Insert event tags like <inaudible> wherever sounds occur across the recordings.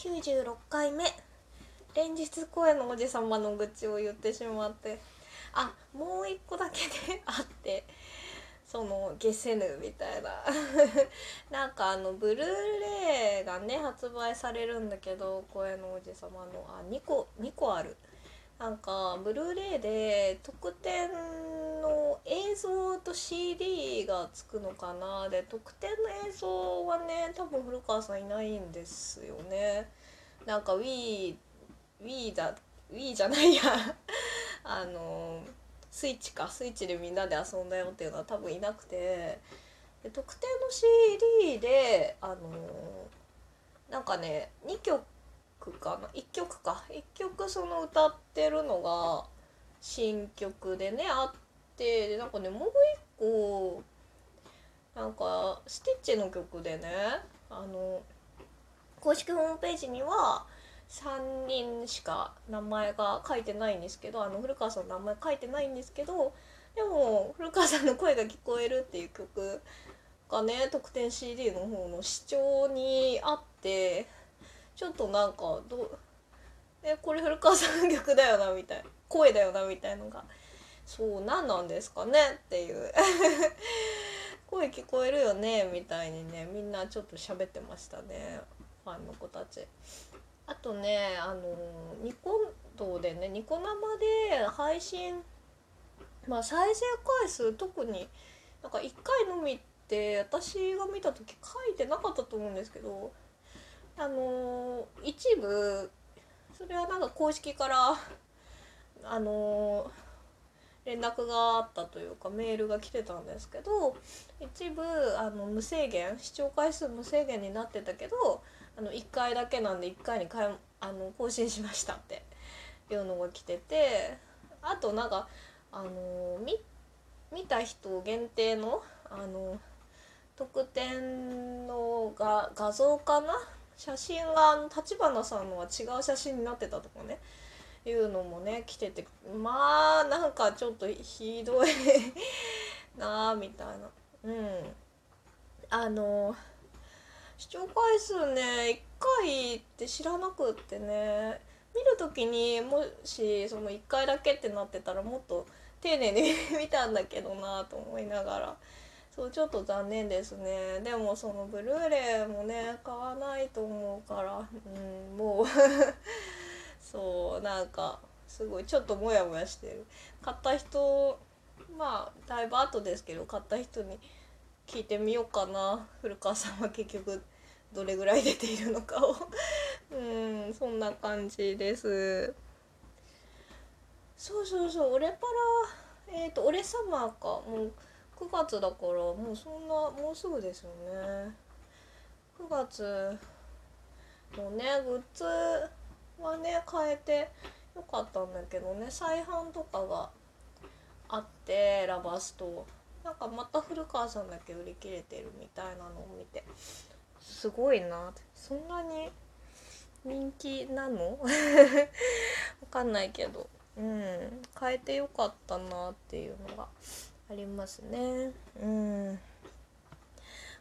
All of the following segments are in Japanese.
96回目。連日声のおじさまの愚痴を言ってしまって。あもう一個だけであって。そのゲセぬみたいな。<laughs> なんかあのブルーレイがね発売されるんだけど声のおじさまの。あ2個2個ある。なんかブルーレイで特典の映像と CD がつくのかな？で特典の映像はね多分古川さんいないんですよね。なんか Wii, Wii だ Wii じゃないや。<laughs> あのスイッチか。スイッチでみんなで遊んだよっていうのは多分いなくて。で特典の CD であのなんかね2曲かな1曲か。1曲その歌ってるのが新曲でねあってでなんかねもう一個なんかスティッチの曲でねあの公式ホームページには3人しか名前が書いてないんですけどあの古川さんの名前書いてないんですけどでも古川さんの声が聞こえるっていう曲がね特典 CD の方の視聴にあってちょっとなんかどうえこれ古川さんの曲だよなみたいな声だよなみたいのがそう何なんですかねっていう <laughs> 声聞こえるよねみたいにねみんなちょっと喋ってましたねファンの子たち。あとねあのニコ動でねニコ生で配信まあ再生回数特になんか1回のみって私が見た時書いてなかったと思うんですけどあの一部それはなんか公式からあの連絡があったというかメールが来てたんですけど一部あの無制限視聴回数無制限になってたけどあの1回だけなんで1回にかいあの更新しましたっていうのが来ててあとなんかあの見見た人限定のあの特典のが画像かな写真が立花さんのは違う写真になってたとかね。いうのもね来ててまあなんかちょっとひどい <laughs> なあみたいな。うん。あの視聴回数ね1回って知らなくってね。見る時にもしその1回だけってなってたらもっと丁寧に <laughs> 見たんだけどなと思いながら。そうちょっと残念ですね。でもそのブルーレイもね買わないと思うから。うんもう。<laughs> そうなんかすごいちょっとモヤモヤしてる。買った人まあだいぶ後ですけど買った人に聞いてみようかな。古川さんは結局どれぐらい出ているのかを。<laughs> うんそんな感じです。そうそうそう俺パラえっ、ー、と俺サマーか。もう9月だからもうそんなもうすぐですよね。9月のねグッズはね変えてよかったんだけどね。再販とかがあってラバスと。なんかまた古川さんだけ売り切れてるみたいなのを見て。すごいな。そんなに人気なの？<laughs> わかんないけど。うん。変えてよかったなっていうのが。ありますね。うん。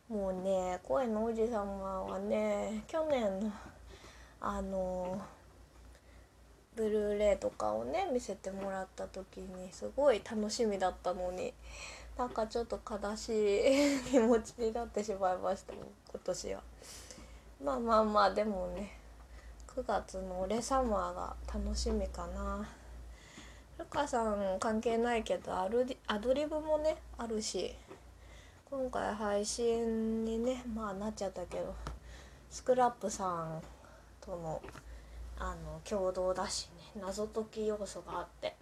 もうね声のおじさまはね去年のあのブルーレイとかをね見せてもらった時にすごい楽しみだったのになんかちょっと悲しい気持ちになってしまいました今年は。まあまあまあでもね9月の「俺サマー」が楽しみかな。ルカさん関係ないけどアルアドリブもねあるし今回配信にねまあなっちゃったけどスクラップさんとのあの共同だしね謎解き要素があって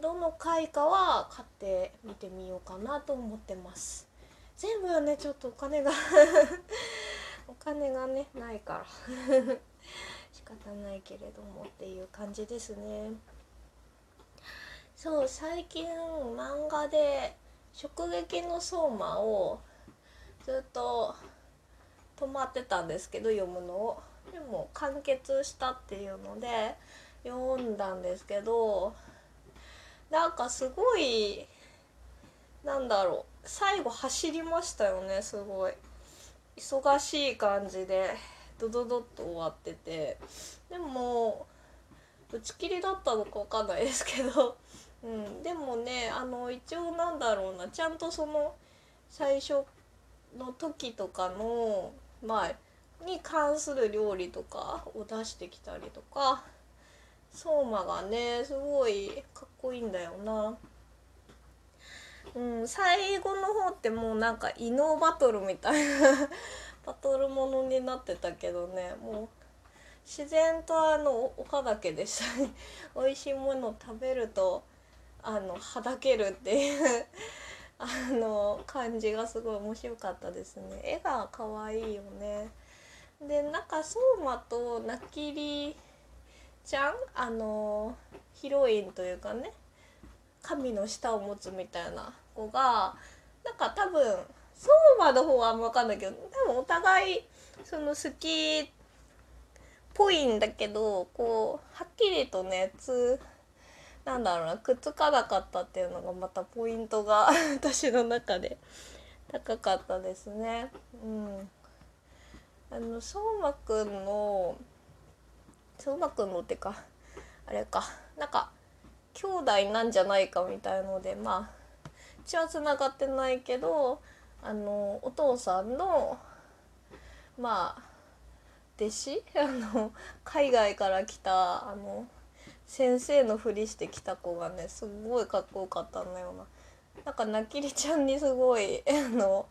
どの回かは買ってみてみようかなと思ってます。全部はねちょっとお金が <laughs> お金がねないから。<laughs> 仕方ないけれどもっていう感じですね。そう最近漫画で「直撃の相馬」をずっと止まってたんですけど読むのを。でも完結したっていうので読んだんですけどなんかすごいなんだろう最後走りましたよねすごい。忙しい感じでドドドッと終わってて。でも打ち切りだったのかわかんないですけど、うん、でもねあの一応なんだろうなちゃんとその最初の時とかのまあに関する料理とかを出してきたりとか相馬がねすごいかっこいいんだよな。うん、最後の方ってもうなんか異能バトルみたいな <laughs> バトルものになってたけどねもう自然とあのおだけでしたね美味しいもの食べるとあのはだけるっていうあの感じがすごい面白かったですね。絵が可愛いよね。でなんか相馬となきりちゃんあのヒロインというかね神の舌を持つみたいな子がなんか多分相馬の方はあんま分かんないけど多分お互いその好きっぽいんだけどこうはっきりとねつなんだろうなくっつかなかったっていうのがまたポイントが <laughs> 私の中で高かったですね。うん、あの相馬くんの相馬くんのってかあれか。なんか兄弟なんじゃないかみたいのでまあ血はつながってないけどあのお父さんのまあ弟子？<laughs> あの海外から来たあの先生のふりしてきた子がねすごいかっこよかったんだよな。なんかなきりちゃんにすごいあの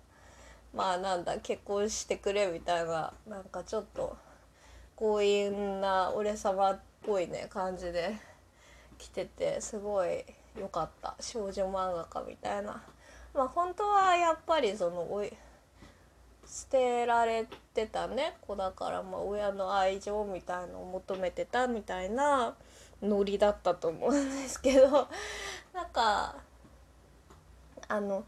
まあなんだ結婚してくれみたいななんかちょっと強引な俺様っぽいね感じで来ててすごい良かった少女漫画家みたいな。まあ本当はやっぱりそのおい捨てられてたね。子だからまあ親の愛情みたいのを求めてたみたいなノリだったと思うんですけど。<laughs> なんかあの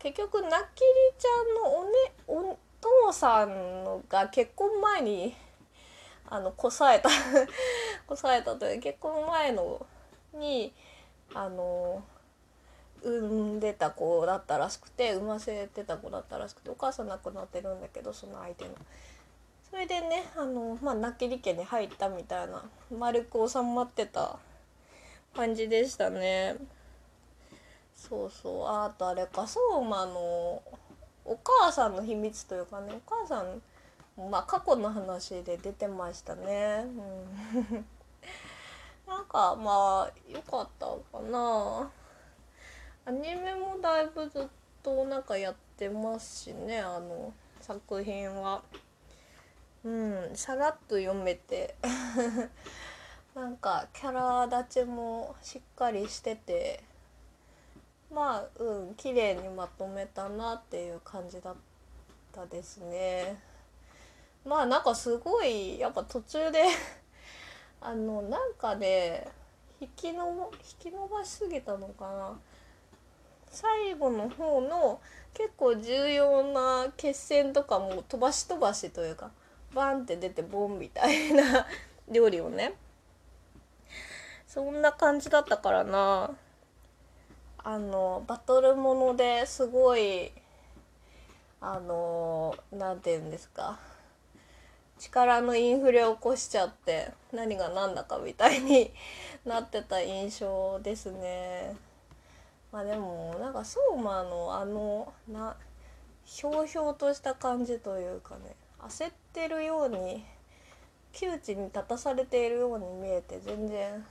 結局なきりちゃんのお,、ね、お父さんのが結婚前にあのこさえた <laughs> こさえたという結婚前のにあの産んでた子だったらしくて産ませてた子だったらしくてお母さん亡くなってるんだけどその相手の。それでねあのまあ泣きり家に入ったみたいな丸く収まってた感じでしたね。そうそうあとあれか相馬のお母さんの秘密というかねお母さんまあ過去の話で出てましたね。うん、<laughs> なんかまあ良かったかな。アニメもだいぶずっとなんかやってますしねあの作品は。うんさらっと読めて。<laughs> なんかキャラ立ちもしっかりしてて。まあうん綺麗にまとめたなっていう感じだったですね。まあなんかすごいやっぱ途中で <laughs> あのなんかね引きの引き伸ばしすぎたのかな。最後の方の結構重要な決戦とかも飛ばし飛ばしというかバンって出てボンみたいな <laughs> 料理をね。そんな感じだったからな。あのバトルものですごいあの何て言うんですか。力のインフレを起こしちゃって何が何だかみたいになってた印象ですね。まあでもなんか相馬のあのなひょうひょうとした感じというかね焦ってるように窮地に立たされているように見えて全然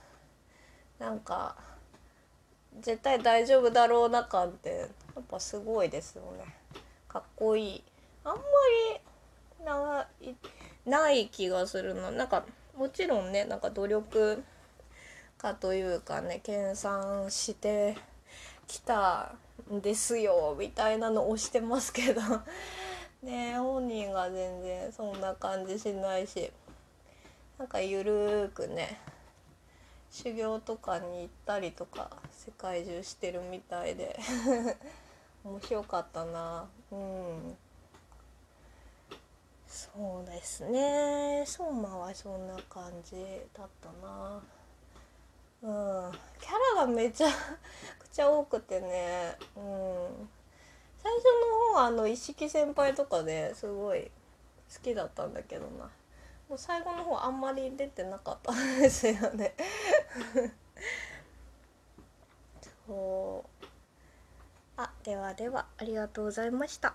なんか絶対大丈夫だろうな感ってやっぱすごいですよね。かっこいい。あんまりないない気がするのなんかもちろんねなんか努力家というかね研鑽して来たんですよみたいなのをしてますけど。<laughs> ね本人が全然そんな感じしないし。なんかゆるーくね修行とかに行ったりとか世界中してるみたいで。<laughs> 面白かったな。うん。そうですね。相馬はそんな感じだったな。うん。キャラがめちゃくちゃ多くてね。うん。最初の方はあの一色先輩とかですごい好きだったんだけどな。もう最後の方あんまり出てなかったですよね。<laughs> そう。あではではありがとうございました。